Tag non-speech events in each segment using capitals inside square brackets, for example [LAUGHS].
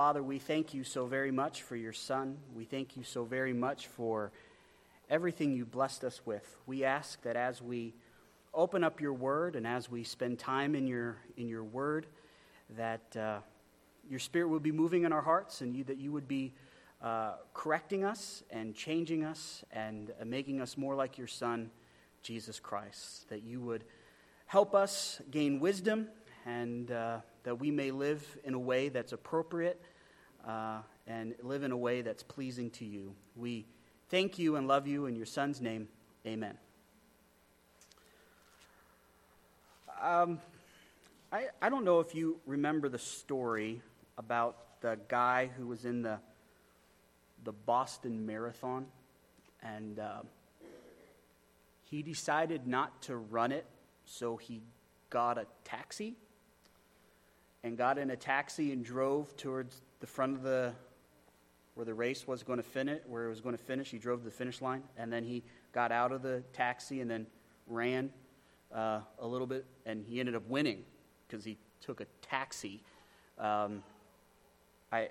Father, we thank you so very much for your Son. We thank you so very much for everything you blessed us with. We ask that as we open up your word and as we spend time in your, in your word, that uh, your spirit will be moving in our hearts and you, that you would be uh, correcting us and changing us and uh, making us more like your Son, Jesus Christ. That you would help us gain wisdom and uh, that we may live in a way that's appropriate uh, and live in a way that's pleasing to you. We thank you and love you in your Son's name. Amen. Um, I, I don't know if you remember the story about the guy who was in the, the Boston Marathon, and uh, he decided not to run it, so he got a taxi and got in a taxi and drove towards the front of the where the race was going to finish, where it was going to finish. He drove to the finish line, and then he got out of the taxi and then ran uh, a little bit, and he ended up winning because he took a taxi. Um, I,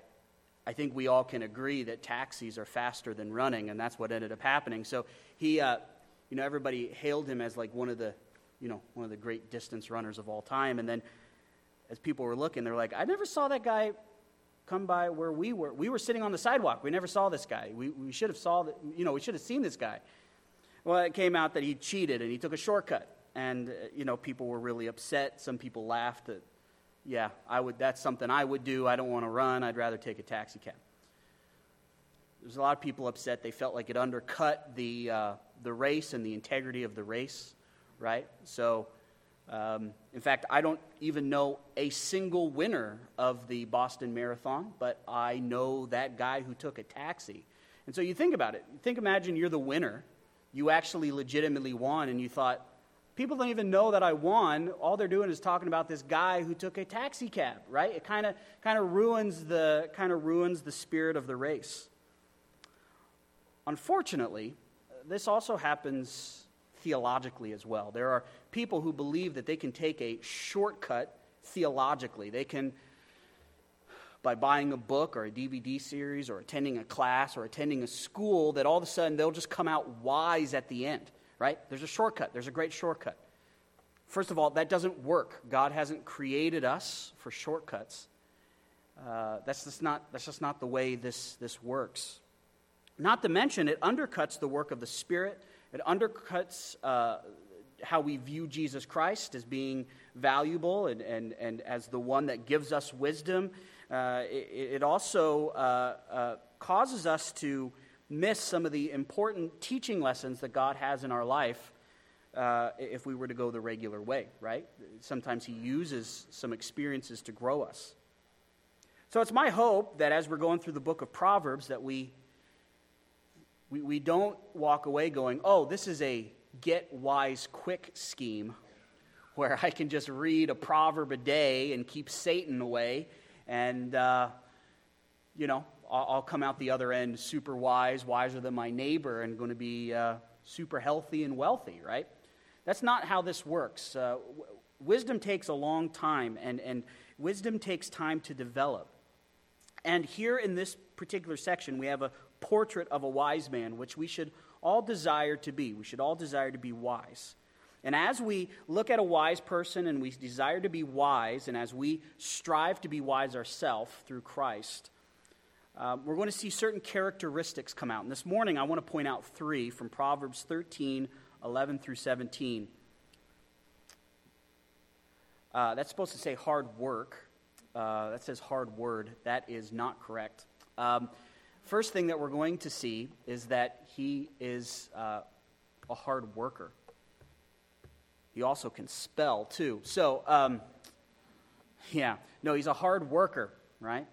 I think we all can agree that taxis are faster than running, and that's what ended up happening. So he, uh, you know, everybody hailed him as like one of the, you know, one of the great distance runners of all time, and then as people were looking, they're like, I never saw that guy come by where we were. We were sitting on the sidewalk. We never saw this guy. We, we should have saw that, you know, we should have seen this guy. Well, it came out that he cheated and he took a shortcut. And, uh, you know, people were really upset. Some people laughed that, yeah, I would, that's something I would do. I don't want to run. I'd rather take a taxi cab. There's a lot of people upset. They felt like it undercut the, uh, the race and the integrity of the race, right? So, um, in fact, I don't even know a single winner of the Boston Marathon, but I know that guy who took a taxi. And so you think about it. You think, imagine you're the winner. You actually legitimately won, and you thought, people don't even know that I won. All they're doing is talking about this guy who took a taxi cab, right? It kind of kind of ruins the kind of ruins the spirit of the race. Unfortunately, this also happens theologically as well. There are people who believe that they can take a shortcut theologically. They can, by buying a book or a DVD series or attending a class or attending a school, that all of a sudden they'll just come out wise at the end, right? There's a shortcut, there's a great shortcut. First of all, that doesn't work. God hasn't created us for shortcuts. Uh, that's, just not, that's just not the way this, this works. Not to mention, it undercuts the work of the Spirit it undercuts uh, how we view Jesus Christ as being valuable and, and, and as the one that gives us wisdom. Uh, it, it, also uh, uh, causes us to miss some of the important teaching lessons that God has in our life uh, if we were to go the regular way, right? Sometimes He uses some experiences to grow us. So it's my hope that as we're going through the book of Proverbs, that we we, we don't walk away going, oh, this is a get wise quick scheme [LAUGHS] where I can just read a proverb a day and keep Satan away. And, uh, you know, I'll, I'll, come out the other end super wise, wiser than my neighbor, and going to be uh, super healthy and wealthy, right? That's not how this works. Uh, w- wisdom takes a long time, and, and wisdom takes time to develop. And here in this particular section, we have a portrait of a wise man, which we should all desire to be. We should all desire to be wise. And as we look at a wise person and we desire to be wise, and as we strive to be wise ourselves through Christ, um, we're going to see certain characteristics come out. And this morning, I want to point out three from Proverbs 13 11 through 17. Uh, that's supposed to say hard work. Uh, that says hard word. That is not correct. Um, First thing that we're going to see is that he is uh, a hard worker. He also can spell, too. So, um, yeah, no, he's a hard worker, right?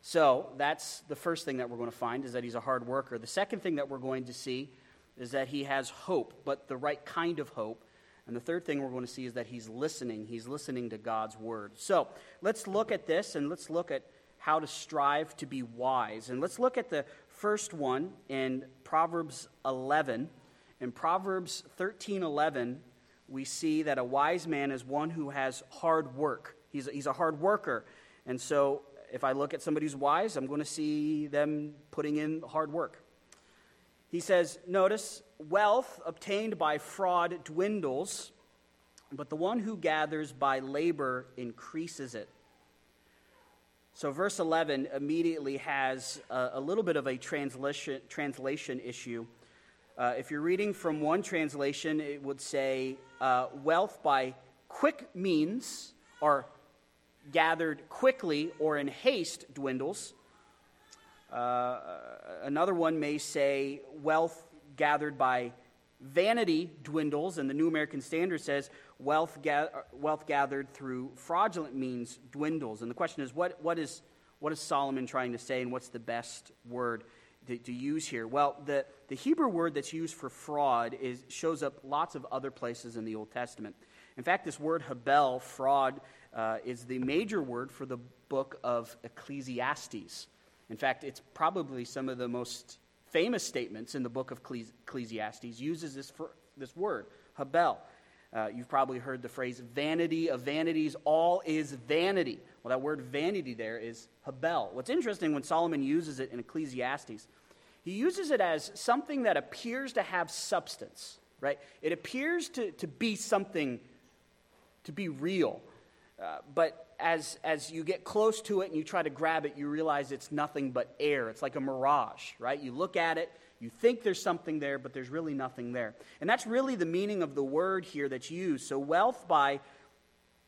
So that's the first thing that we're going to find is that he's a hard worker. The second thing that we're going to see is that he has hope, but the right kind of hope. And the third thing we're going to see is that he's listening. He's listening to God's word. So let's look at this and let's look at how to strive to be wise. And let's look at the first one in Proverbs 11. In Proverbs 13 11, we see that a wise man is one who has hard work. He's a, he's a hard worker. And so if I look at somebody who's wise, I'm going to see them putting in hard work. He says, Notice, wealth obtained by fraud dwindles, but the one who gathers by labor increases it. So, verse 11 immediately has a, a little bit of a translation, translation issue. Uh, if you're reading from one translation, it would say, uh, Wealth by quick means are gathered quickly or in haste dwindles. Uh, another one may say, Wealth gathered by vanity dwindles, and the New American Standard says, wealth, ga- wealth gathered through fraudulent means dwindles. And the question is what, what, is, what is Solomon trying to say, and what's the best word to, to use here? Well, the, the Hebrew word that's used for fraud is, shows up lots of other places in the Old Testament. In fact, this word habel, fraud, uh, is the major word for the book of Ecclesiastes. In fact, it's probably some of the most famous statements in the book of Ecclesiastes uses this, for, this word, habel. Uh, you've probably heard the phrase vanity of vanities, all is vanity. Well, that word vanity there is habel. What's interesting when Solomon uses it in Ecclesiastes, he uses it as something that appears to have substance, right? It appears to, to be something, to be real. Uh, but as, as you get close to it and you try to grab it, you realize it's nothing but air. It's like a mirage, right? You look at it, you think there's something there, but there's really nothing there. And that's really the meaning of the word here that's used. So, wealth by,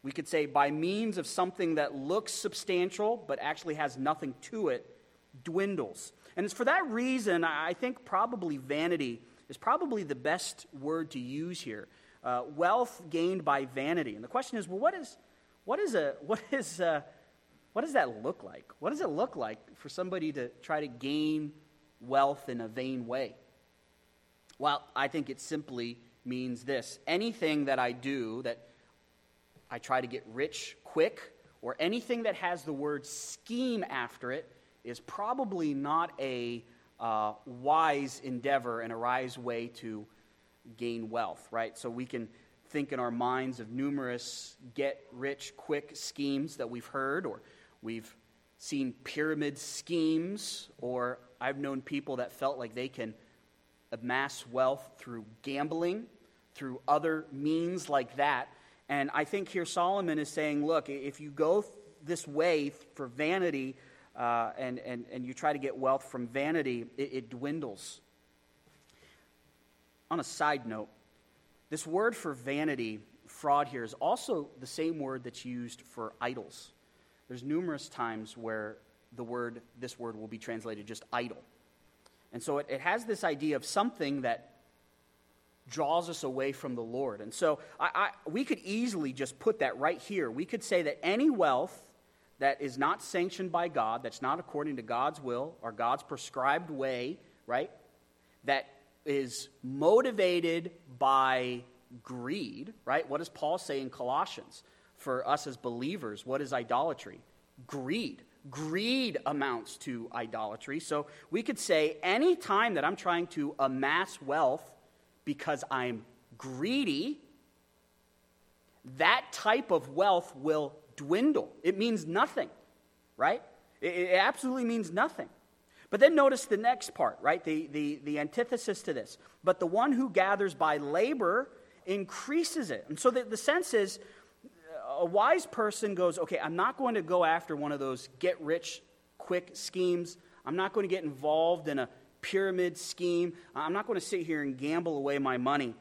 we could say, by means of something that looks substantial but actually has nothing to it, dwindles. And it's for that reason, I think probably vanity is probably the best word to use here. Uh, wealth gained by vanity. And the question is, well, what is, what is a, what is a, what does that look like? What does it look like for somebody to try to gain wealth in a vain way? Well, I think it simply means this anything that I do that I try to get rich quick, or anything that has the word scheme after it, is probably not a uh, wise endeavor and a wise way to gain wealth, right? So we can think in our minds of numerous get rich quick schemes that we've heard, or we've seen pyramid schemes, or I've known people that felt like they can amass wealth through gambling, through other means like that. And I think here Solomon is saying, look, if you go this way for vanity uh, and, and, and you try to get wealth from vanity, it, it dwindles. On a side note, this word for vanity, fraud here, is also the same word that's used for idols. There's numerous times where the word, this word will be translated just idol. And so it, it has this idea of something that draws us away from the Lord. And so I, I, we could easily just put that right here. We could say that any wealth that is not sanctioned by God, that's not according to God's will or God's prescribed way, right? That is motivated by greed, right? What does Paul say in Colossians? For us as believers, what is idolatry? Greed. Greed amounts to idolatry. So we could say any time that I'm trying to amass wealth because I'm greedy, that type of wealth will dwindle. It means nothing, right? It, absolutely means nothing. But then notice the next part, right? The, the, the antithesis to this. But the one who gathers by labor increases it. And so the, the sense is a wise person goes, okay, I'm not going to go after one of those get rich quick schemes. I'm not going to get involved in a pyramid scheme. I'm not going to sit here and gamble away my money.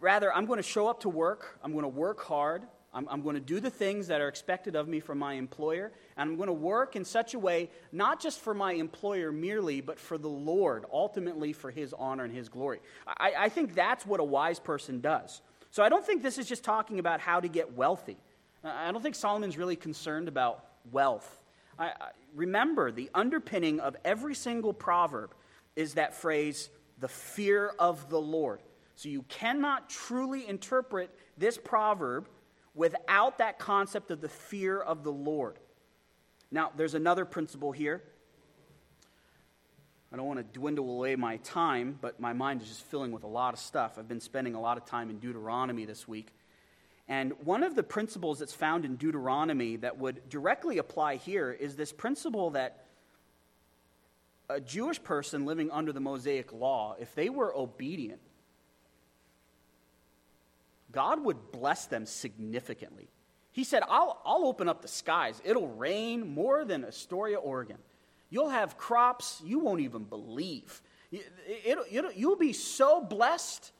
Rather, I'm going to show up to work. I'm going to work hard. I'm, I'm, going to do the things that are expected of me from my employer, and I'm going to work in such a way, not just for my employer merely, but for the Lord, ultimately for his honor and his glory. I, I think that's what a wise person does. So I don't think this is just talking about how to get wealthy. I don't think Solomon's really concerned about wealth. I, I, remember, the underpinning of every single proverb is that phrase, the fear of the Lord. So you cannot truly interpret this proverb without that concept of the fear of the Lord. Now, there's another principle here. I don't want to dwindle away my time, but my mind is just filling with a lot of stuff. I've been spending a lot of time in Deuteronomy this week. And one of the principles that's found in Deuteronomy that would directly apply here is this principle that a Jewish person living under the Mosaic law, if they were obedient, God would bless them significantly. He said, I'll, I'll open up the skies. It'll rain more than Astoria, Oregon. You'll have crops you won't even believe. It, it, you'll be so blessed,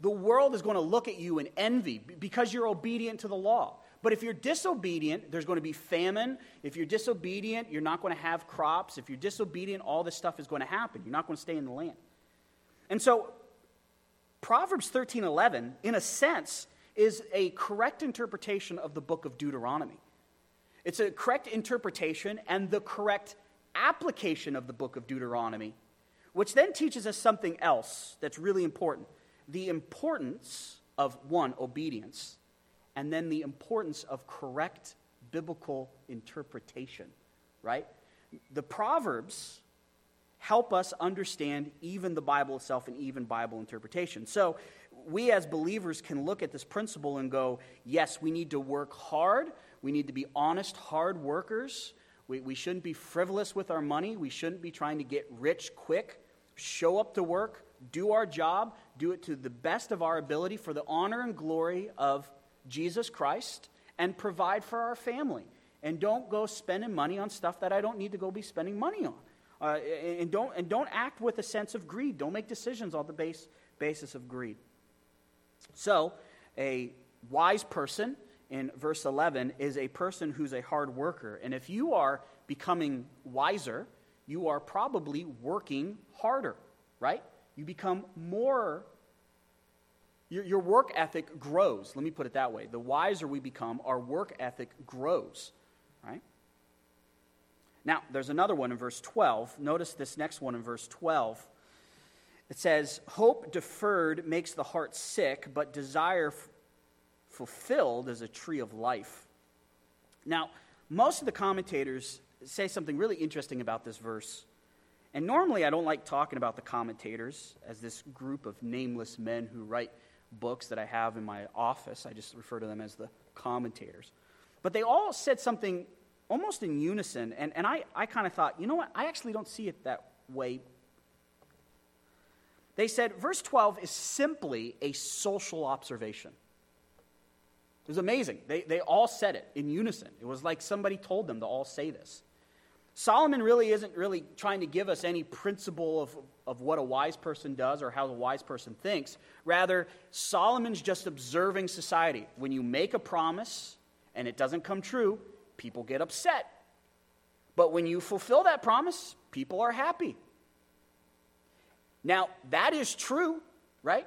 the world is going to look at you in envy because you're obedient to the law. But if you're disobedient, there's going to be famine. If you're disobedient, you're not going to have crops. If you're disobedient, all this stuff is going to happen. You're not going to stay in the land. And so, Proverbs 13:11, in a sense, is a correct interpretation of the book of Deuteronomy. It's a correct interpretation and the correct application of the book of Deuteronomy, which then teaches us something else that's really important the importance of one, obedience, and then the importance of correct biblical interpretation, right? The Proverbs help us understand even the Bible itself and even Bible interpretation. So, we as believers can look at this principle and go, yes, we need to work hard. We need to be honest, hard workers. We, we shouldn't be frivolous with our money. We shouldn't be trying to get rich quick. Show up to work, do our job, do it to the best of our ability for the honor and glory of Jesus Christ, and provide for our family. And don't go spending money on stuff that I don't need to go be spending money on. Uh, and, don't, and don't act with a sense of greed. Don't make decisions on the base, basis of greed. So, a wise person in verse 11 is a person who's a hard worker. And if you are becoming wiser, you are probably working harder, right? You become more, your, your work ethic grows. Let me put it that way. The wiser we become, our work ethic grows, right? Now, there's another one in verse 12. Notice this next one in verse 12. It says, Hope deferred makes the heart sick, but desire fulfilled as a tree of life. Now, most of the commentators say something really interesting about this verse. And normally I don't like talking about the commentators as this group of nameless men who write books that I have in my office. I just refer to them as the commentators. But they all said something almost in unison. And, and I, I kind of thought, you know what? I actually don't see it that way they said verse 12 is simply a social observation. It was amazing. They, they all said it in unison. It was like somebody told them to all say this. Solomon really isn't really trying to give us any principle of, of what a wise person does or how a wise person thinks. Rather, Solomon's just observing society. When you make a promise and it doesn't come true, people get upset. But when you fulfill that promise, people are happy. Now, that is true, right?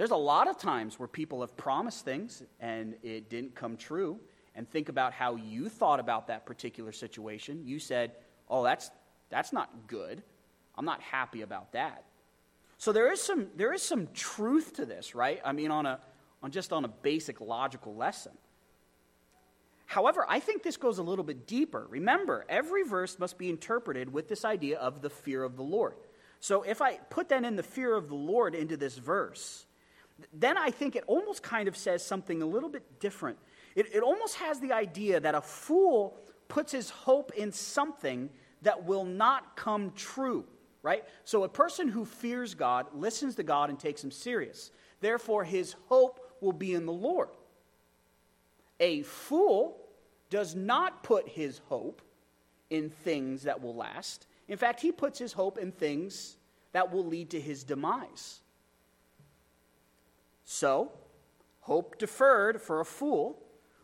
There's a lot of times where people have promised things and it didn't come true. And think about how you thought about that particular situation. You said, oh, that's, that's not good. I'm not happy about that. So there is some, there is some truth to this, right? I mean, on, a, on just on a basic logical lesson. However, I think this goes a little bit deeper. Remember, every verse must be interpreted with this idea of the fear of the Lord. So if I put that in the fear of the Lord into this verse, then I think it almost kind of says something a little bit different. It, it almost has the idea that a fool puts his hope in something that will not come true, right? So a person who fears God listens to God and takes him serious. Therefore, his hope will be in the Lord. A fool does not put his hope in things that will last. In fact, he puts his hope in things that will lead to his demise. So, hope deferred for a fool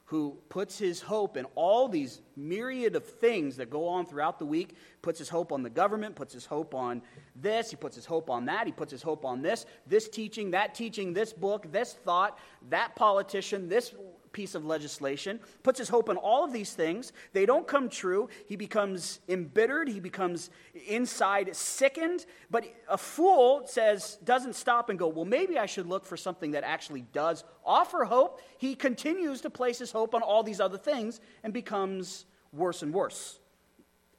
who puts his hope in all these myriad of things that go on throughout the week, puts his hope on the government, puts his hope on this, he puts his hope on that, he puts his hope on this, this teaching, that teaching, this book, this thought, that politician, this piece of legislation, puts his hope in all of these things. They don't come true. He becomes embittered. He becomes inside sickened. But a fool says, doesn't stop and go, well, maybe I should look for something that actually does offer hope. He continues to place his hope on all these other things and becomes worse and worse.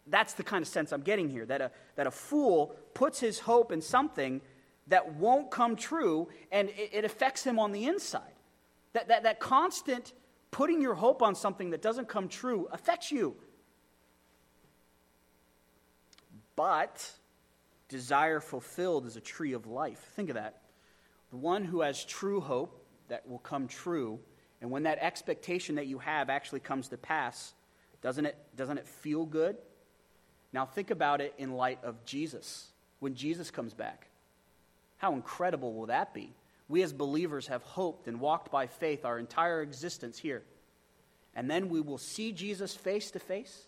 That's the kind of sense I'm getting here that a, that a fool puts his hope in something that won't come true and it, it affects him on the inside. That, that, that constant putting your hope on something that doesn't come true affects you. But desire fulfilled is a tree of life. Think of that. The one who has true hope that will come true, and when that expectation that you have actually comes to pass, doesn't it, doesn't it feel good? Now think about it in light of Jesus. When Jesus comes back, how incredible will that be? We as believers have hoped and walked by faith our entire existence here. And then we will see Jesus face to face.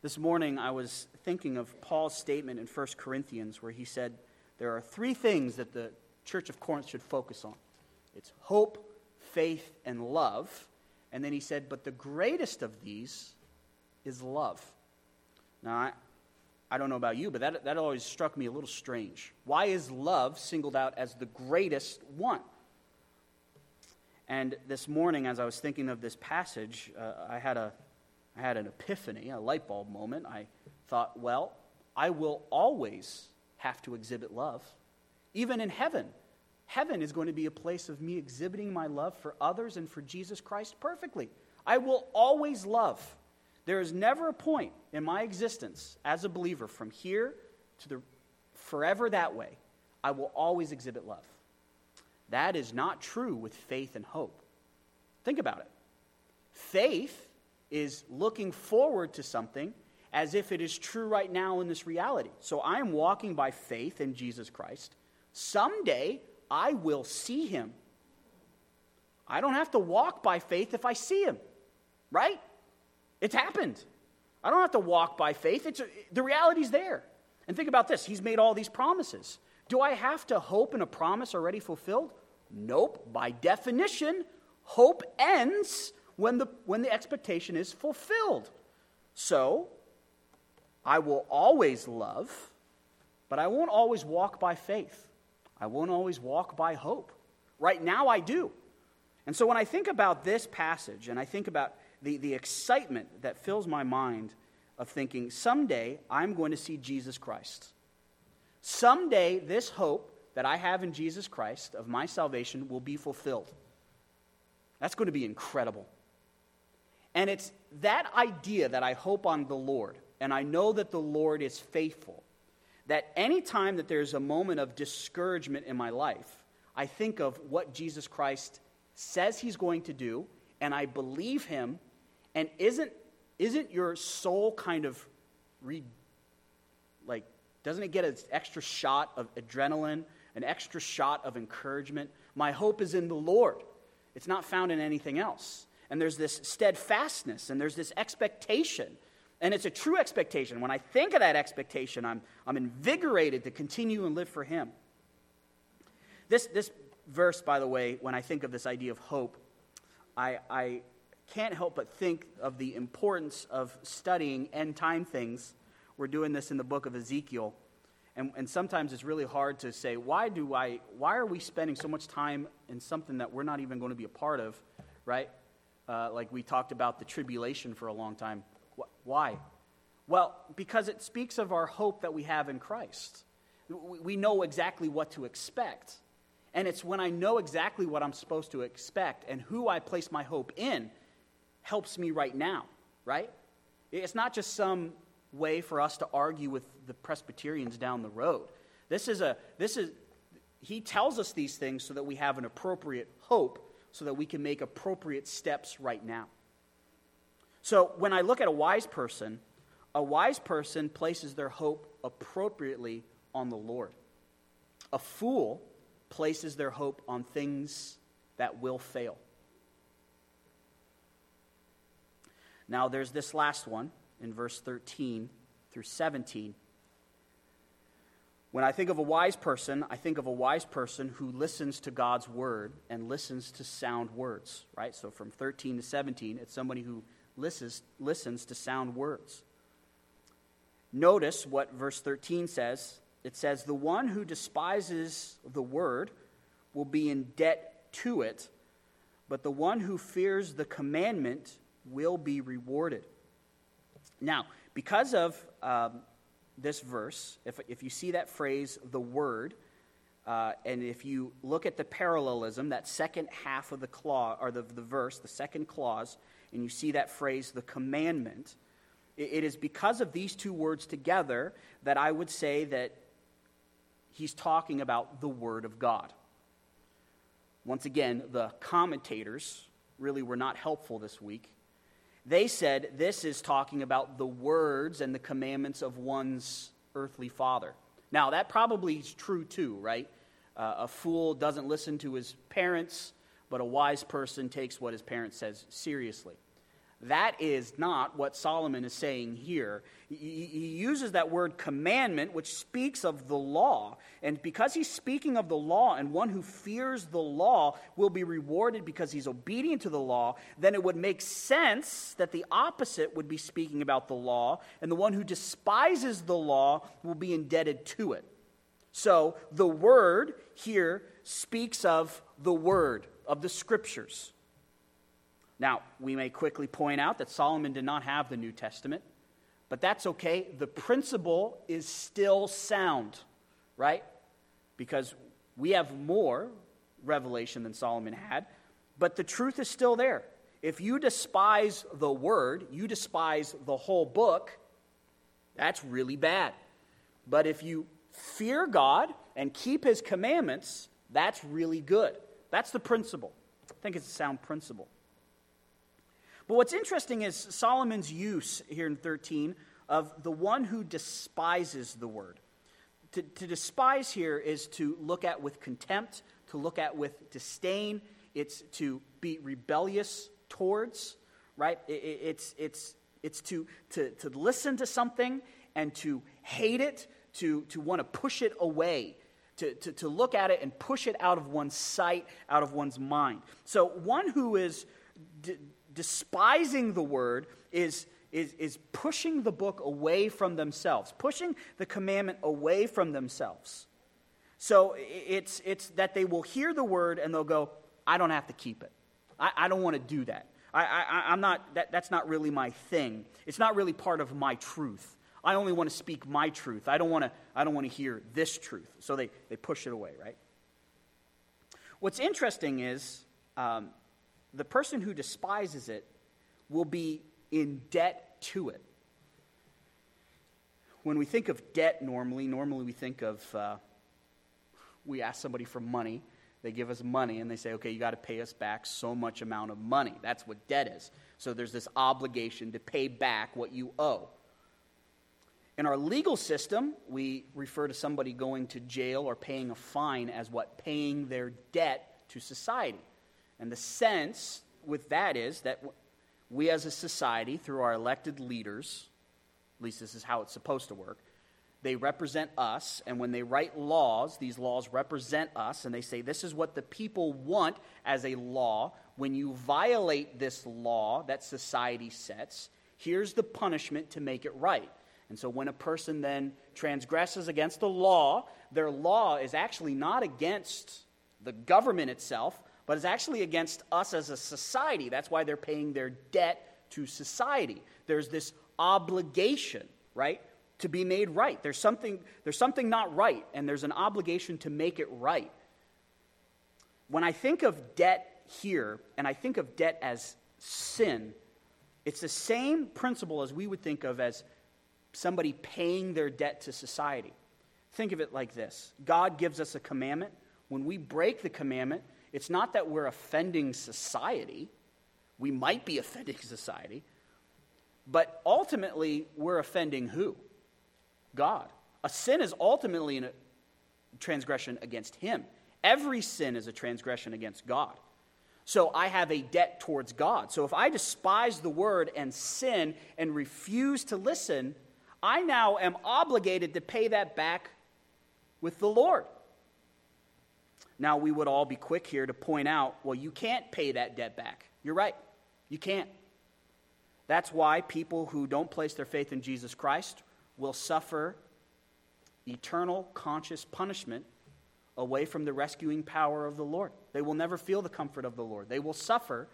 This morning, I was thinking of Paul's statement in 1 Corinthians where he said there are three things that the church of Corinth should focus on it's hope, faith, and love. And then he said, but the greatest of these is love. Now, I, I don't know about you, but that, that always struck me a little strange. Why is love singled out as the greatest one? And this morning, as I was thinking of this passage, uh, I, had a, I had an epiphany, a light bulb moment. I thought, well, I will always have to exhibit love. Even in heaven, heaven is going to be a place of me exhibiting my love for others and for Jesus Christ perfectly. I will always love. There is never a point in my existence as a believer from here to the forever that way. I will always exhibit love. That is not true with faith and hope. Think about it. Faith is looking forward to something as if it is true right now in this reality. So I am walking by faith in Jesus Christ. Someday I will see him. I don't have to walk by faith if I see him, right? It's happened. I don't have to walk by faith. It's, the reality's there. And think about this He's made all these promises. Do I have to hope in a promise already fulfilled? Nope. By definition, hope ends when the, when the expectation is fulfilled. So, I will always love, but I won't always walk by faith. I won't always walk by hope. Right now, I do. And so, when I think about this passage and I think about the, the excitement that fills my mind of thinking, someday I'm going to see Jesus Christ. Someday, this hope that I have in Jesus Christ of my salvation will be fulfilled. That's going to be incredible. And it's that idea that I hope on the Lord, and I know that the Lord is faithful, that anytime that there's a moment of discouragement in my life, I think of what Jesus Christ says he's going to do, and I believe him, and isn't, isn't your soul kind of re, like doesn't it get an extra shot of adrenaline, an extra shot of encouragement? My hope is in the Lord. It's not found in anything else. And there's this steadfastness and there's this expectation. And it's a true expectation. When I think of that expectation, I'm, I'm invigorated to continue and live for Him. This, this verse, by the way, when I think of this idea of hope, I, I can't help but think of the importance of studying end time things we're doing this in the book of Ezekiel. And, and sometimes it's really hard to say, why, do I, why are we spending so much time in something that we're not even going to be a part of, right? Uh, like we talked about the tribulation for a long time. Why? Well, because it speaks of our hope that we have in Christ. We know exactly what to expect. And it's when I know exactly what I'm supposed to expect and who I place my hope in helps me right now, right? It's not just some way for us to argue with the Presbyterians down the road. This is a, this is, he tells us these things so that we have an appropriate hope, so that we can make appropriate steps right now. So when I look at a wise person, a wise person places their hope appropriately on the Lord. A fool places their hope on things that will fail. Now, there's this last one in verse 13 through 17. When I think of a wise person, I think of a wise person who listens to God's word and listens to sound words, right? So from 13 to 17, it's somebody who listens, listens to sound words. Notice what verse 13 says. It says, The one who despises the word will be in debt to it, but the one who fears the commandment will be rewarded. Now, because of um, this verse, if, if you see that phrase, the word, Uh, and if you look at the parallelism, that second half of the clause, or the, the verse, the second clause, and you see that phrase, the commandment, it, it is because of these two words together that I would say that he's talking about the Word of God. Once again, the commentators really were not helpful this week. They said this is talking about the words and the commandments of one's earthly father. Now, that probably is true too, right? Uh, a fool doesn't listen to his parents, but a wise person takes what his parents says seriously. That is not what Solomon is saying here. He, uses that word commandment, which speaks of the law. And because he's speaking of the law, and one who fears the law will be rewarded because he's obedient to the law, then it would make sense that the opposite would be speaking about the law, and the one who despises the law will be indebted to it. So the word here speaks of the word, of the scriptures. Now, we may quickly point out that Solomon did not have the New Testament, but that's okay. The principle is still sound, right? Because we have more revelation than Solomon had, but the truth is still there. If you despise the word, you despise the whole book, that's really bad. But if you fear God and keep his commandments, that's really good. That's the principle. I think it's a sound principle. But what's interesting is Solomon's use here in 13 of the one who despises the word. To, to, despise here is to look at with contempt, to look at with disdain. It's to be rebellious towards, right? It, it, it's, it's, it's to, to, to listen to something and to hate it, to, to want to push it away, to, to, to look at it and push it out of one's sight, out of one's mind. So, one who is despising the word is, is, is pushing the book away from themselves, pushing the commandment away from themselves. So it's, it's that they will hear the word and they'll go, I don't have to keep it. I, I don't want to do that. I, I, I'm not, that, that's not really my thing. It's not really part of my truth. I only want to speak my truth. I don't want to, I don't want to hear this truth. So they, they push it away, right? What's interesting is um, the person who despises it will be in debt to it. When we think of debt normally, normally we think of uh, we ask somebody for money, they give us money, and they say, okay, you got to pay us back so much amount of money. That's what debt is. So there's this obligation to pay back what you owe. In our legal system, we refer to somebody going to jail or paying a fine as what? Paying their debt to society. And the sense with that is that we as a society, through our elected leaders, at least this is how it's supposed to work, they represent us, and when they write laws, these laws represent us, and they say this is what the people want as a law. When you violate this law that society sets, here's the punishment to make it right. And so when a person then transgresses against the law, their law is actually not against the government itself, but it's actually against us as a society. That's why they're paying their debt to society. There's this obligation, right, to be made right. There's something, there's something not right, and there's an obligation to make it right. When I think of debt here, and I think of debt as sin, it's the same principle as we would think of as somebody paying their debt to society. Think of it like this God gives us a commandment. When we break the commandment, it's not that we're offending society. We might be offending society. But ultimately, we're offending who? God. A sin is ultimately a uh, transgression against Him. Every sin is a transgression against God. So I have a debt towards God. So if I despise the word and sin and refuse to listen, I now am obligated to pay that back with the Lord. Now, we would all be quick here to point out well, you can't pay that debt back. You're right. You can't. That's why people who don't place their faith in Jesus Christ will suffer eternal conscious punishment away from the rescuing power of the Lord. They will never feel the comfort of the Lord. They will suffer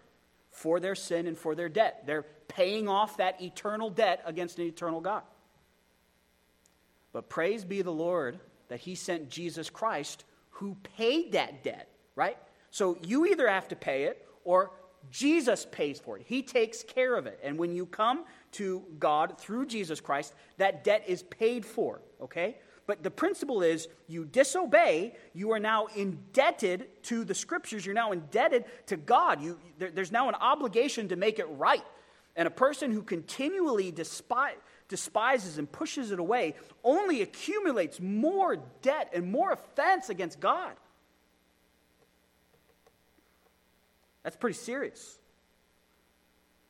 for their sin and for their debt. They're paying off that eternal debt against an eternal God. But praise be the Lord that He sent Jesus Christ who paid that debt, right? So you either have to pay it or Jesus pays for it. He takes care of it. And when you come to God through Jesus Christ, that debt is paid for, okay? But the principle is you disobey, you are now indebted to the scriptures, you're now indebted to God. You, there, there's now an obligation to make it right. And a person who continually despise, despises and pushes it away only accumulates more debt and more offense against God. That's pretty serious.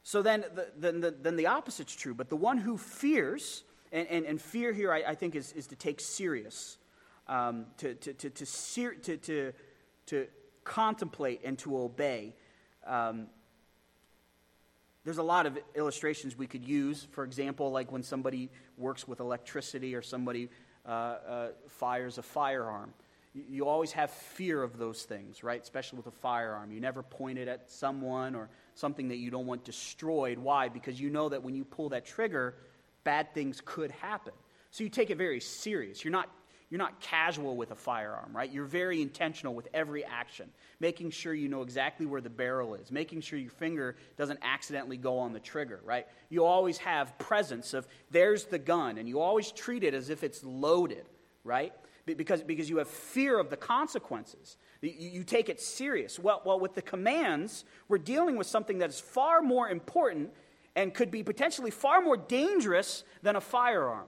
So then the, then, the, then the opposite's true. But the one who fears, and, and, and fear here I, I, think is, is to take serious, um, to, to, to, to, to, to, to contemplate and to obey. Um, there's a lot of illustrations we could use. For example, like when somebody works with electricity or somebody uh, uh, fires a firearm you always have fear of those things, right? Especially with a firearm. You never point it at someone or something that you don't want destroyed. Why? Because you know that when you pull that trigger, bad things could happen. So you take it very serious. You're not, you're not casual with a firearm, right? You're very intentional with every action, making sure you know exactly where the barrel is, making sure your finger doesn't accidentally go on the trigger, right? You always have presence of there's the gun, and you always treat it as if it's loaded, right? because, because you have fear of the consequences. You, you take it serious. Well, well, with the commands, we're dealing with something that is far more important and could be potentially far more dangerous than a firearm.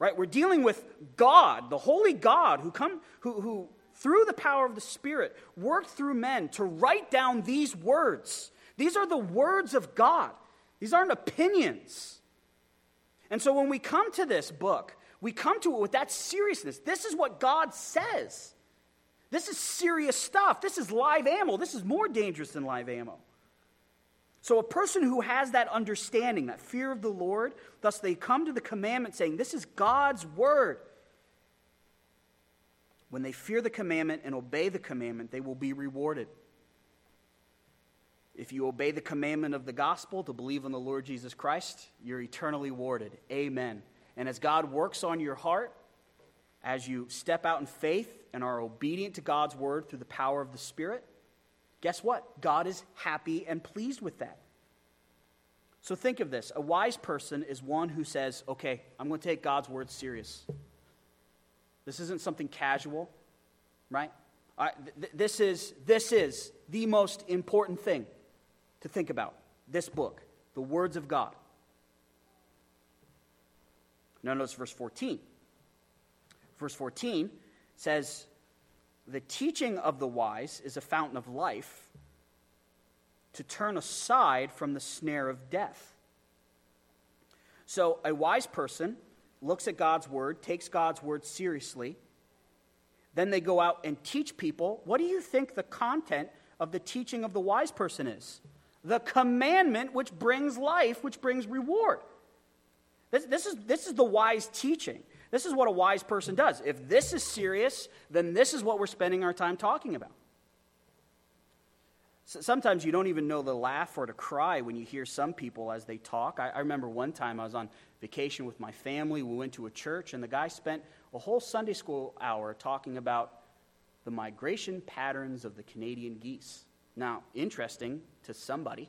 Right? We're dealing with God, the holy God, who, come, who, who through the power of the Spirit, worked through men to write down these words. These are the words of God, these aren't opinions. And so when we come to this book, we come to it with that seriousness. This is what God says. This is serious stuff. This is live ammo. This is more dangerous than live ammo. So, a person who has that understanding, that fear of the Lord, thus they come to the commandment saying, This is God's word. When they fear the commandment and obey the commandment, they will be rewarded. If you obey the commandment of the gospel to believe in the Lord Jesus Christ, you're eternally rewarded. Amen. And as God works on your heart, as you step out in faith and are obedient to God's word through the power of the Spirit, guess what? God is happy and pleased with that. So think of this a wise person is one who says, okay, I'm going to take God's word serious. This isn't something casual, right? th- this, is, this is the most important thing to think about this book, the words of God. Now, notice verse 14. Verse 14 says, The teaching of the wise is a fountain of life to turn aside from the snare of death. So, a wise person looks at God's word, takes God's word seriously. Then they go out and teach people. What do you think the content of the teaching of the wise person is? The commandment which brings life, which brings reward. This, this, is, this is the wise teaching. This is what a wise person does. If this is serious, then this is what we're spending our time talking about. Sometimes you don't even know to laugh or to cry when you hear some people as they talk. I, I, remember one time I was on vacation with my family. We went to a church, and the guy spent a whole Sunday school hour talking about the migration patterns of the Canadian geese. Now, interesting to somebody,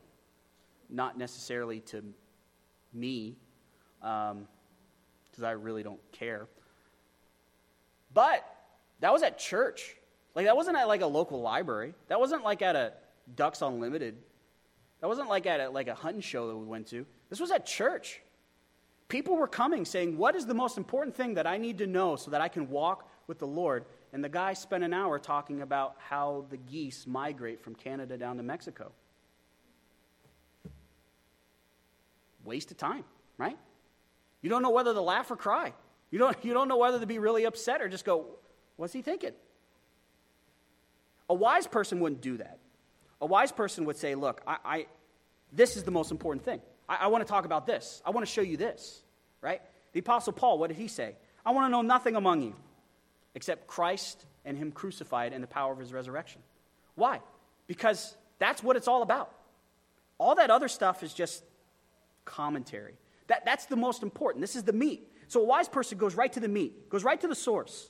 not necessarily to me um, because I really don't care. But that was at church. Like, that wasn't at like a local library. That wasn't like at a Ducks Unlimited. That wasn't like at a, like a hunting show that we went to. This was at church. People were coming saying, What is the most important thing that I need to know so that I can walk with the Lord? And the guy spent an hour talking about how the geese migrate from Canada down to Mexico. Waste of time, right? You don't know whether to laugh or cry. You don't, you don't know whether to be really upset or just go, what's he thinking? A wise person wouldn't do that. A wise person would say, look, I, I this is the most important thing. I, I want to talk about this. I want to show you this, right? The Apostle Paul, what did he say? I want to know nothing among you except Christ and Him crucified and the power of His resurrection. Why? Because that's what it's all about. All that other stuff is just commentary. That, that's the most important. This is the meat. So a wise person goes right to the meat, goes right to the source.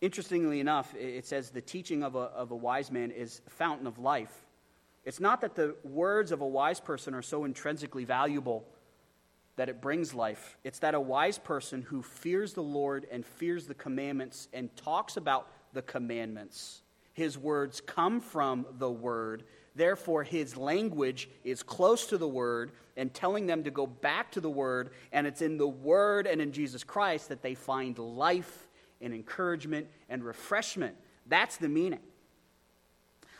Interestingly enough, it says the teaching of a, of a wise man is a fountain of life. It's not that the words of a wise person are so intrinsically valuable that it brings life. It's that a wise person who fears the Lord and fears the commandments and talks about the commandments. His words come from the word. Therefore, his language is close to the word and telling them to go back to the word. And it's in the word and in Jesus Christ that they find life and encouragement and refreshment. That's the meaning.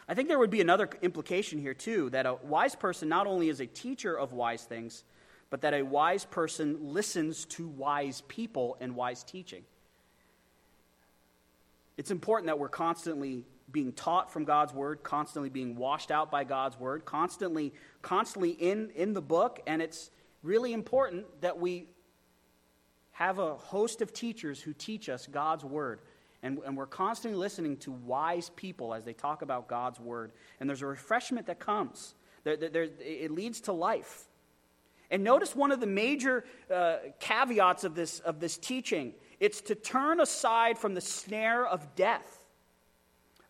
I think there would be another implication here, too, that a wise person not only is a teacher of wise things, but that a wise person listens to wise people and wise teaching. It's important that we're constantly being taught from God's word, constantly being washed out by God's word, constantly, constantly in, in the book, and it's really important that we have a host of teachers who teach us God's word. And, and we're constantly listening to wise people as they talk about God's word. And there's a refreshment that comes, there, there, it leads to life. And notice one of the major uh, caveats of this, of this teaching it's to turn aside from the snare of death.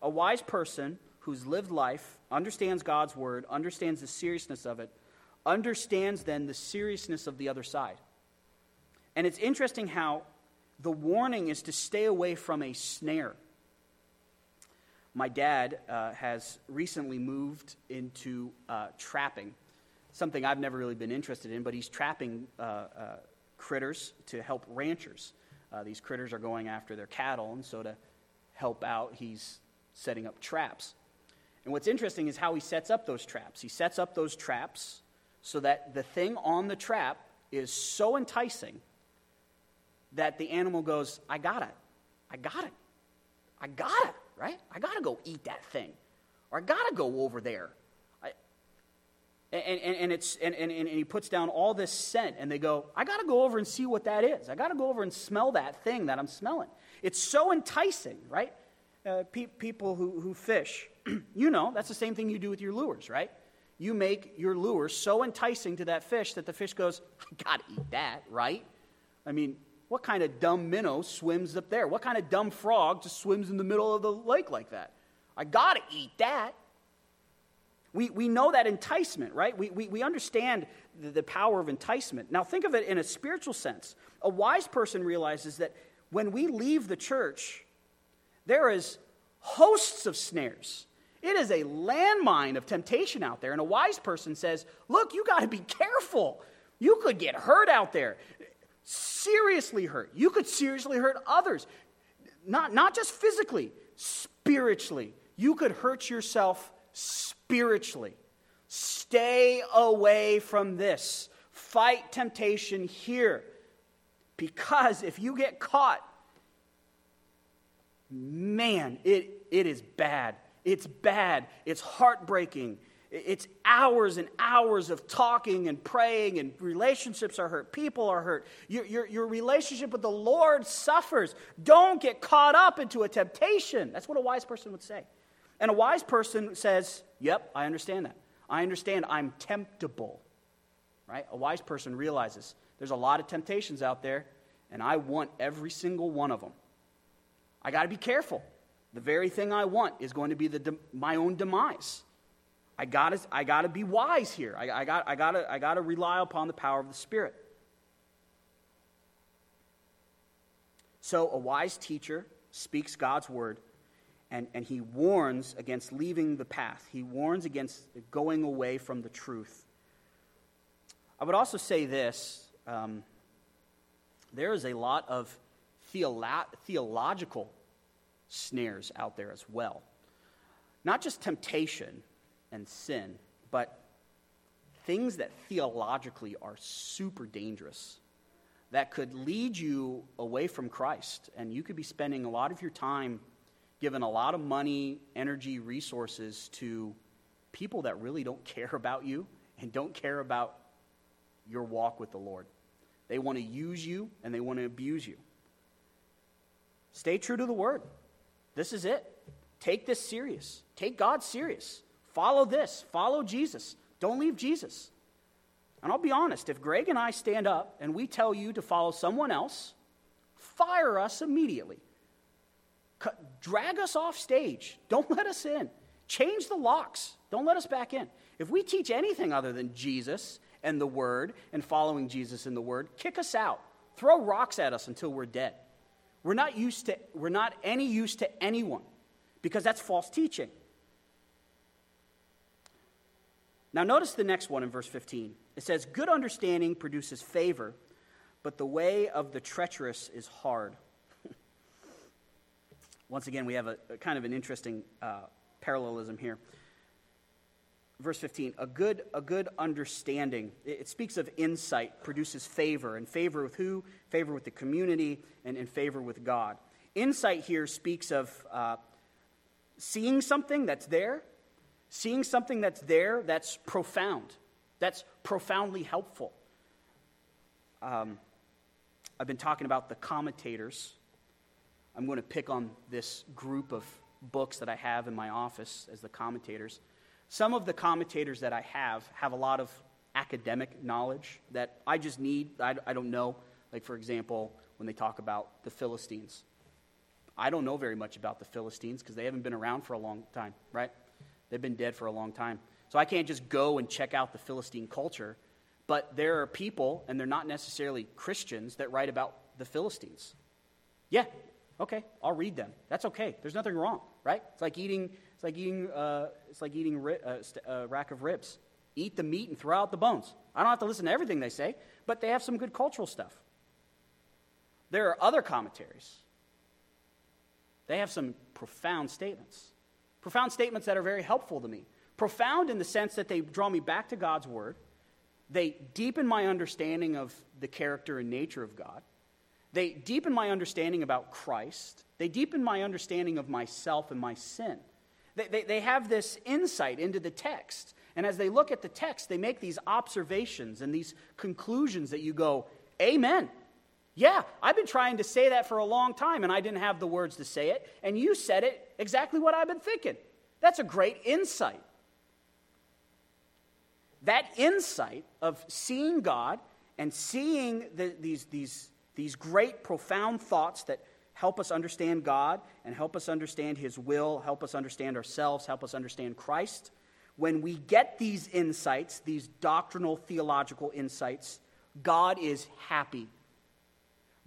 A wise person who's lived life, understands God's word, understands the seriousness of it, understands then the seriousness of the other side. And it's interesting how the warning is to stay away from a snare. My dad uh, has recently moved into uh, trapping, something I've never really been interested in, but he's trapping uh, uh critters to help ranchers. Uh, these critters are going after their cattle, and so to help out, he's setting up traps. And what's interesting is how he sets up those traps. He sets up those traps so that the thing on the trap is so enticing that the animal goes, I got it. I got it. I got it, right? I got to go eat that thing. Or I got to go over there. And, and, and, it's, and, and, and he puts down all this scent, and they go, I got to go over and see what that is. I got to go over and smell that thing that I'm smelling. It's so enticing, right? Uh, pe- people who, who fish, [CLEARS THROAT] you know, that's the same thing you do with your lures, right? You make your lure so enticing to that fish that the fish goes, I got to eat that, right? I mean, what kind of dumb minnow swims up there? What kind of dumb frog just swims in the middle of the lake like that? I got to eat that. We, we know that enticement, right? We, we, we understand the, the power of enticement. Now, think of it in a spiritual sense. A wise person realizes that when we leave the church, there is hosts of snares. It is a landmine of temptation out there. And a wise person says, Look, you got to be careful. You could get hurt out there seriously hurt. You could seriously hurt others. Not, not just physically, spiritually. You could hurt yourself spiritually. Stay away from this. Fight temptation here. Because if you get caught, man, it, it is bad. It's bad. It's heartbreaking. It's hours and hours of talking and praying, and relationships are hurt. People are hurt. Your, your, your, relationship with the Lord suffers. Don't get caught up into a temptation. That's what a wise person would say. And a wise person says, Yep, I understand that. I understand I'm temptable. Right? A wise person realizes there's a lot of temptations out there, and I want every single one of them. I got to be careful. The very thing I want is going to be the, my own demise. I gotta, I gotta be wise here. I, I, got, I, gotta, I gotta rely upon the power of the Spirit. So, a wise teacher speaks God's word and, and he warns against leaving the path. He warns against going away from the truth. I would also say this um, there is a lot of theolo- theological snares out there as well. Not just temptation, and sin, but things that theologically are super dangerous that could lead you away from Christ. And you could be spending a lot of your time giving a lot of money, energy, resources to people that really don't [LAUGHS] care about you and don't care about your walk with the Lord. They want to use you and they want to abuse you. Stay true to the word. This is it. Take this serious. Take God serious. Follow this, follow Jesus. Don't leave Jesus. And I'll be honest, if Greg and I stand up and we tell you to follow someone else, fire us immediately. drag us off stage. Don't let us in. Change the locks. Don't let us back in. If we teach anything other than Jesus and the Word and following Jesus in the Word, kick us out. Throw rocks at us until we're dead. We're not used to, we're not any use to anyone because that's false teaching. Now, notice the next one in verse 15. It says, Good understanding produces favor, but the way of the treacherous is hard. [LAUGHS] Once again, we have a, a kind of an interesting uh, parallelism here. Verse 15, a good, a good understanding. It, speaks of insight, produces favor. And favor with who? Favor with the community and in favor with God. Insight here speaks of uh, seeing something that's there, seeing something that's there that's profound, that's profoundly helpful. Um, I've been talking about the commentators I'm going to pick on this group of books that I have in my office as the commentators. Some of the commentators that I have have a lot of academic knowledge that I just need. I, I don't know. Like, for example, when they talk about the Philistines. I don't know very much about the Philistines because they haven't been around for a long time, right? They've been dead for a long time. So I can't just go and check out the Philistine culture. But there are people, and they're not necessarily Christians, that write about the Philistines. Yeah, Okay, I'll read them. That's okay. There's nothing wrong, right? It's like eating. It's like eating. Uh, it's like eating ri- uh, st- a rack of ribs. Eat the meat and throw out the bones. I don't have to listen to everything they say, but they have some good cultural stuff. There are other commentaries. They have some profound statements. Profound statements that are very helpful to me. Profound in the sense that they draw me back to God's word. They deepen my understanding of the character and nature of God. They deepen my understanding about Christ. They deepen my understanding of myself and my sin. They, they, they, have this insight into the text. And as they look at the text, they make these observations and these conclusions that you go, Amen. Yeah, I've been trying to say that for a long time and I didn't have the words to say it. And you said it exactly what I've been thinking. That's a great insight. That insight of seeing God and seeing the, these, these these great, profound thoughts that help us understand God and help us understand His will, help us understand ourselves, help us understand Christ. When we get these insights, these doctrinal, theological insights, God is happy.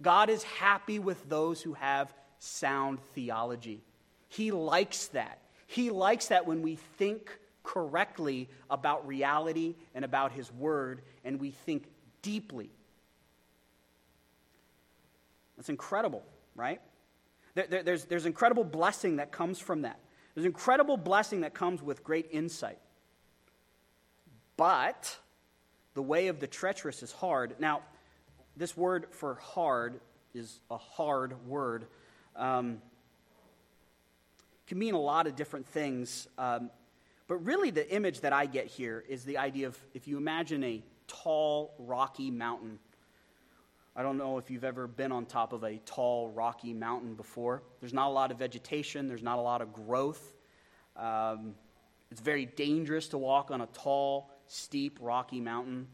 God is happy with those who have sound theology. He likes that. He likes that when we think correctly about reality and about His Word, and we think deeply that's incredible, right? There, there, there's, there's incredible blessing that comes from that. There's incredible blessing that comes with great insight. But the way of the treacherous is hard. Now, this word for hard is a hard word. Um, can mean a lot of different things. Um, but really, the image that I get here is the idea of if you imagine a tall, rocky mountain I don't know if you've ever been on top of a tall, rocky mountain before. There's not a lot of vegetation, there's not a lot of growth. Um, it's very dangerous to walk on a tall, steep, rocky mountain.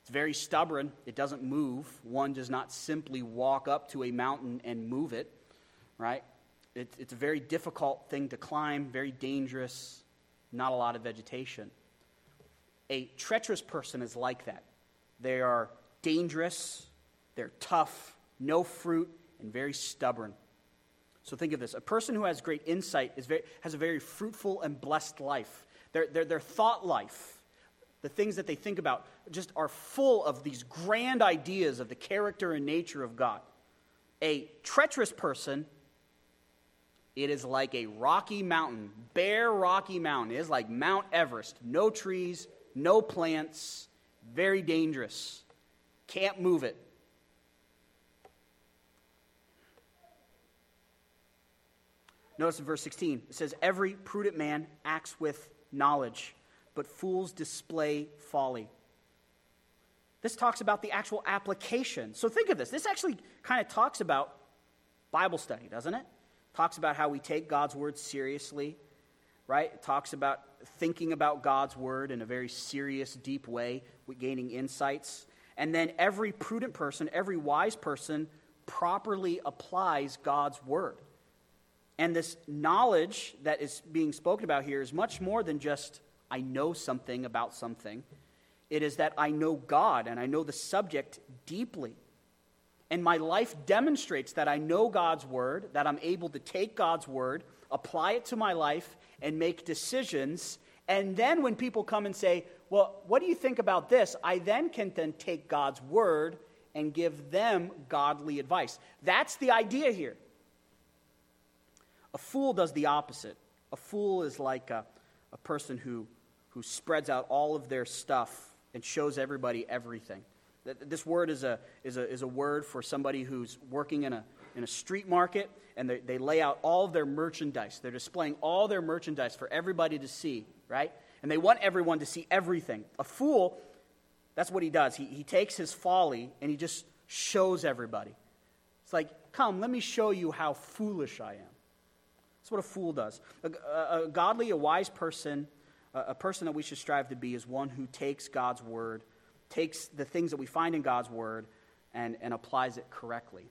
It's very stubborn, it doesn't move. One does not simply walk up to a mountain and move it, right? It, it's a very difficult thing to climb, very dangerous, not a lot of vegetation. A treacherous person is like that. They are dangerous, they're tough, no fruit, and very stubborn. So think of this a person who has great insight is very, has a very fruitful and blessed life. Their, their, their thought life, the things that they think about, just are full of these grand ideas of the character and nature of God. A treacherous person, it is like a rocky mountain, bare rocky mountain. It is like Mount Everest. No trees, no plants, very dangerous. Can't move it. Notice in verse 16, it says, Every prudent man acts with knowledge, but fools display folly. This talks about the actual application. So think of this. This actually kind of talks about Bible study, doesn't it? Talks about how we take God's word seriously, right? It talks about thinking about God's word in a very serious, deep way, gaining insights. And then every prudent person, every wise person properly applies God's word. And this knowledge that is being spoken about here is much more than just I know something about something. It is that I know God and I know the subject deeply. And my life demonstrates that I know God's word, that I'm able to take God's word, apply it to my life, and make decisions. And then when people come and say, Well, what do you think about this? I then can then take God's word and give them godly advice. That's the idea here. A fool does the opposite. A fool is like a, a person who, who spreads out all of their stuff and shows everybody everything. This word is a, is a, is a word for somebody who's working in a, in a street market and they, they lay out all of their merchandise. They're displaying all their merchandise for everybody to see, right? And they want everyone to see everything. A fool, that's what he does. He, he takes his folly and he just shows everybody. It's like, come, let me show you how foolish I am. That's what a fool does. A, a, a godly, a wise person, a, a person that we should strive to be, is one who takes God's word, takes the things that we find in God's word, and, and applies it correctly.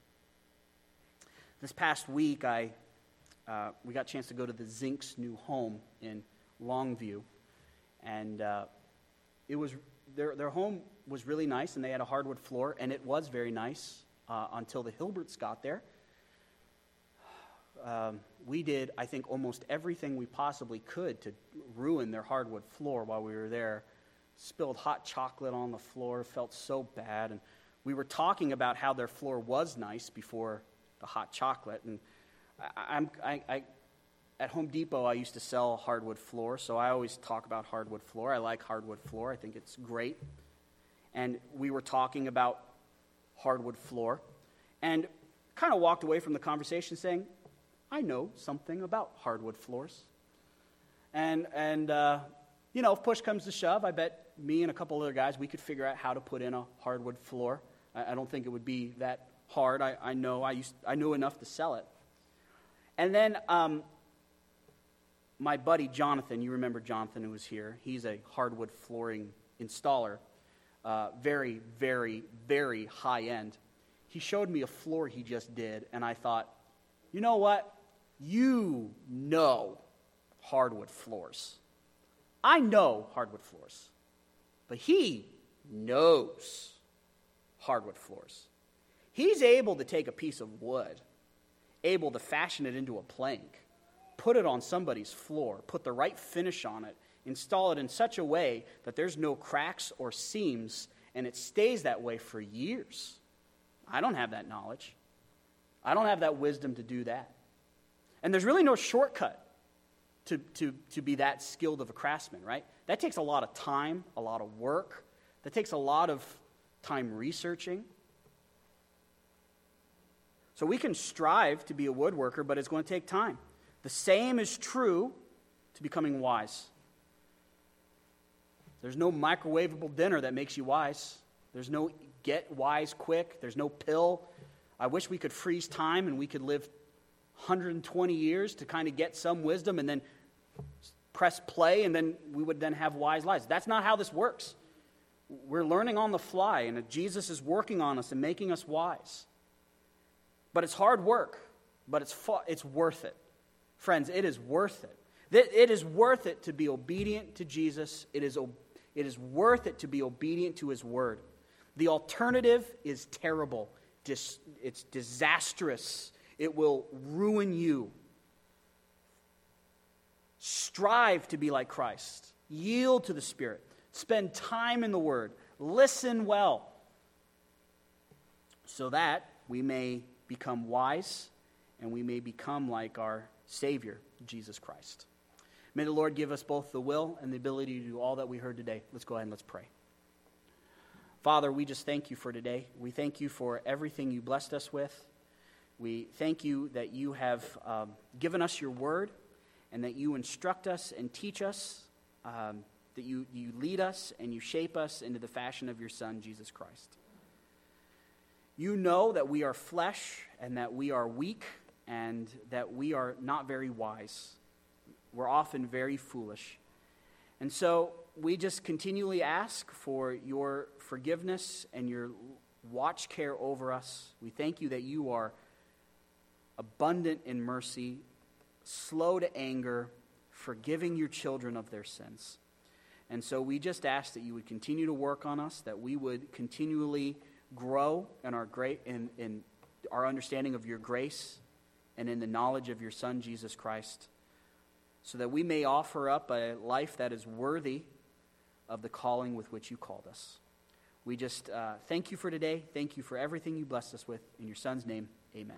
This past week, I, uh, we got a chance to go to the Zink's new home in Longview. And uh, it was, their, their home was really nice, and they had a hardwood floor, and it was very nice uh, until the Hilberts got there. Um, we did, I think, almost everything we possibly could to ruin their hardwood floor while we were there. Spilled hot chocolate on the floor, felt so bad. And we were talking about how their floor was nice before the hot chocolate. And I, I, I, at Home Depot, I used to sell hardwood floor, so I always talk about hardwood floor. I like hardwood floor, I think it's great. And we were talking about hardwood floor and kind of walked away from the conversation saying, I know something about hardwood floors. And, and uh, you know, if push comes to shove, I bet me and a couple other guys, we could figure out how to put in a hardwood floor. I, I don't think it would be that hard. I, I know I, used, I knew enough to sell it. And then um, my buddy Jonathan, you remember Jonathan who was here, he's a hardwood flooring installer, uh, very, very, very high end. He showed me a floor he just did, and I thought, you know what? You know hardwood floors. I know hardwood floors, but he knows hardwood floors. He's able to take a piece of wood, able to fashion it into a plank, put it on somebody's floor, put the right finish on it, install it in such a way that there's no cracks or seams, and it stays that way for years. I don't have that knowledge. I don't have that wisdom to do that. And there's really no shortcut to, to, to be that skilled of a craftsman, right? That takes a lot of time, a lot of work. That takes a lot of time researching. So we can strive to be a woodworker, but it's going to take time. The same is true to becoming wise. There's no microwavable dinner that makes you wise. There's no get wise quick. There's no pill. I wish we could freeze time and we could live 120 years to kind of get some wisdom and then press play and then we would then have wise lives. That's not how this works. We're learning on the fly and Jesus is working on us and making us wise. But it's hard work, but it's, it's worth it. Friends, it is worth it. It is worth it to be obedient to Jesus. It is, it is worth it to be obedient to his word. The alternative is terrible, it's disastrous, it will ruin you. Strive to be like Christ. Yield to the Spirit. Spend time in the Word. Listen well so that we may become wise and we may become like our Savior, Jesus Christ. May the Lord give us both the will and the ability to do all that we heard today. Let's go ahead and let's pray. Father, we just thank you for today. We thank you for everything you blessed us with. We thank you that you have um, given us your word and that you instruct us and teach us, um, that you, you lead us and you shape us into the fashion of your Son, Jesus Christ. You know that we are flesh and that we are weak and that we are not very wise. We're often very foolish. And so we just continually ask for your forgiveness and your watch care over us. We thank you that you are abundant in mercy slow to anger, forgiving your children of their sins. And so we just ask that you would continue to work on us, that we would continually grow in our great in, in our understanding of your grace and in the knowledge of your Son, Jesus Christ, so that we may offer up a life that is worthy of the calling with which you called us. We just uh, thank you for today. Thank you for everything you blessed us with. In your Son's name, amen.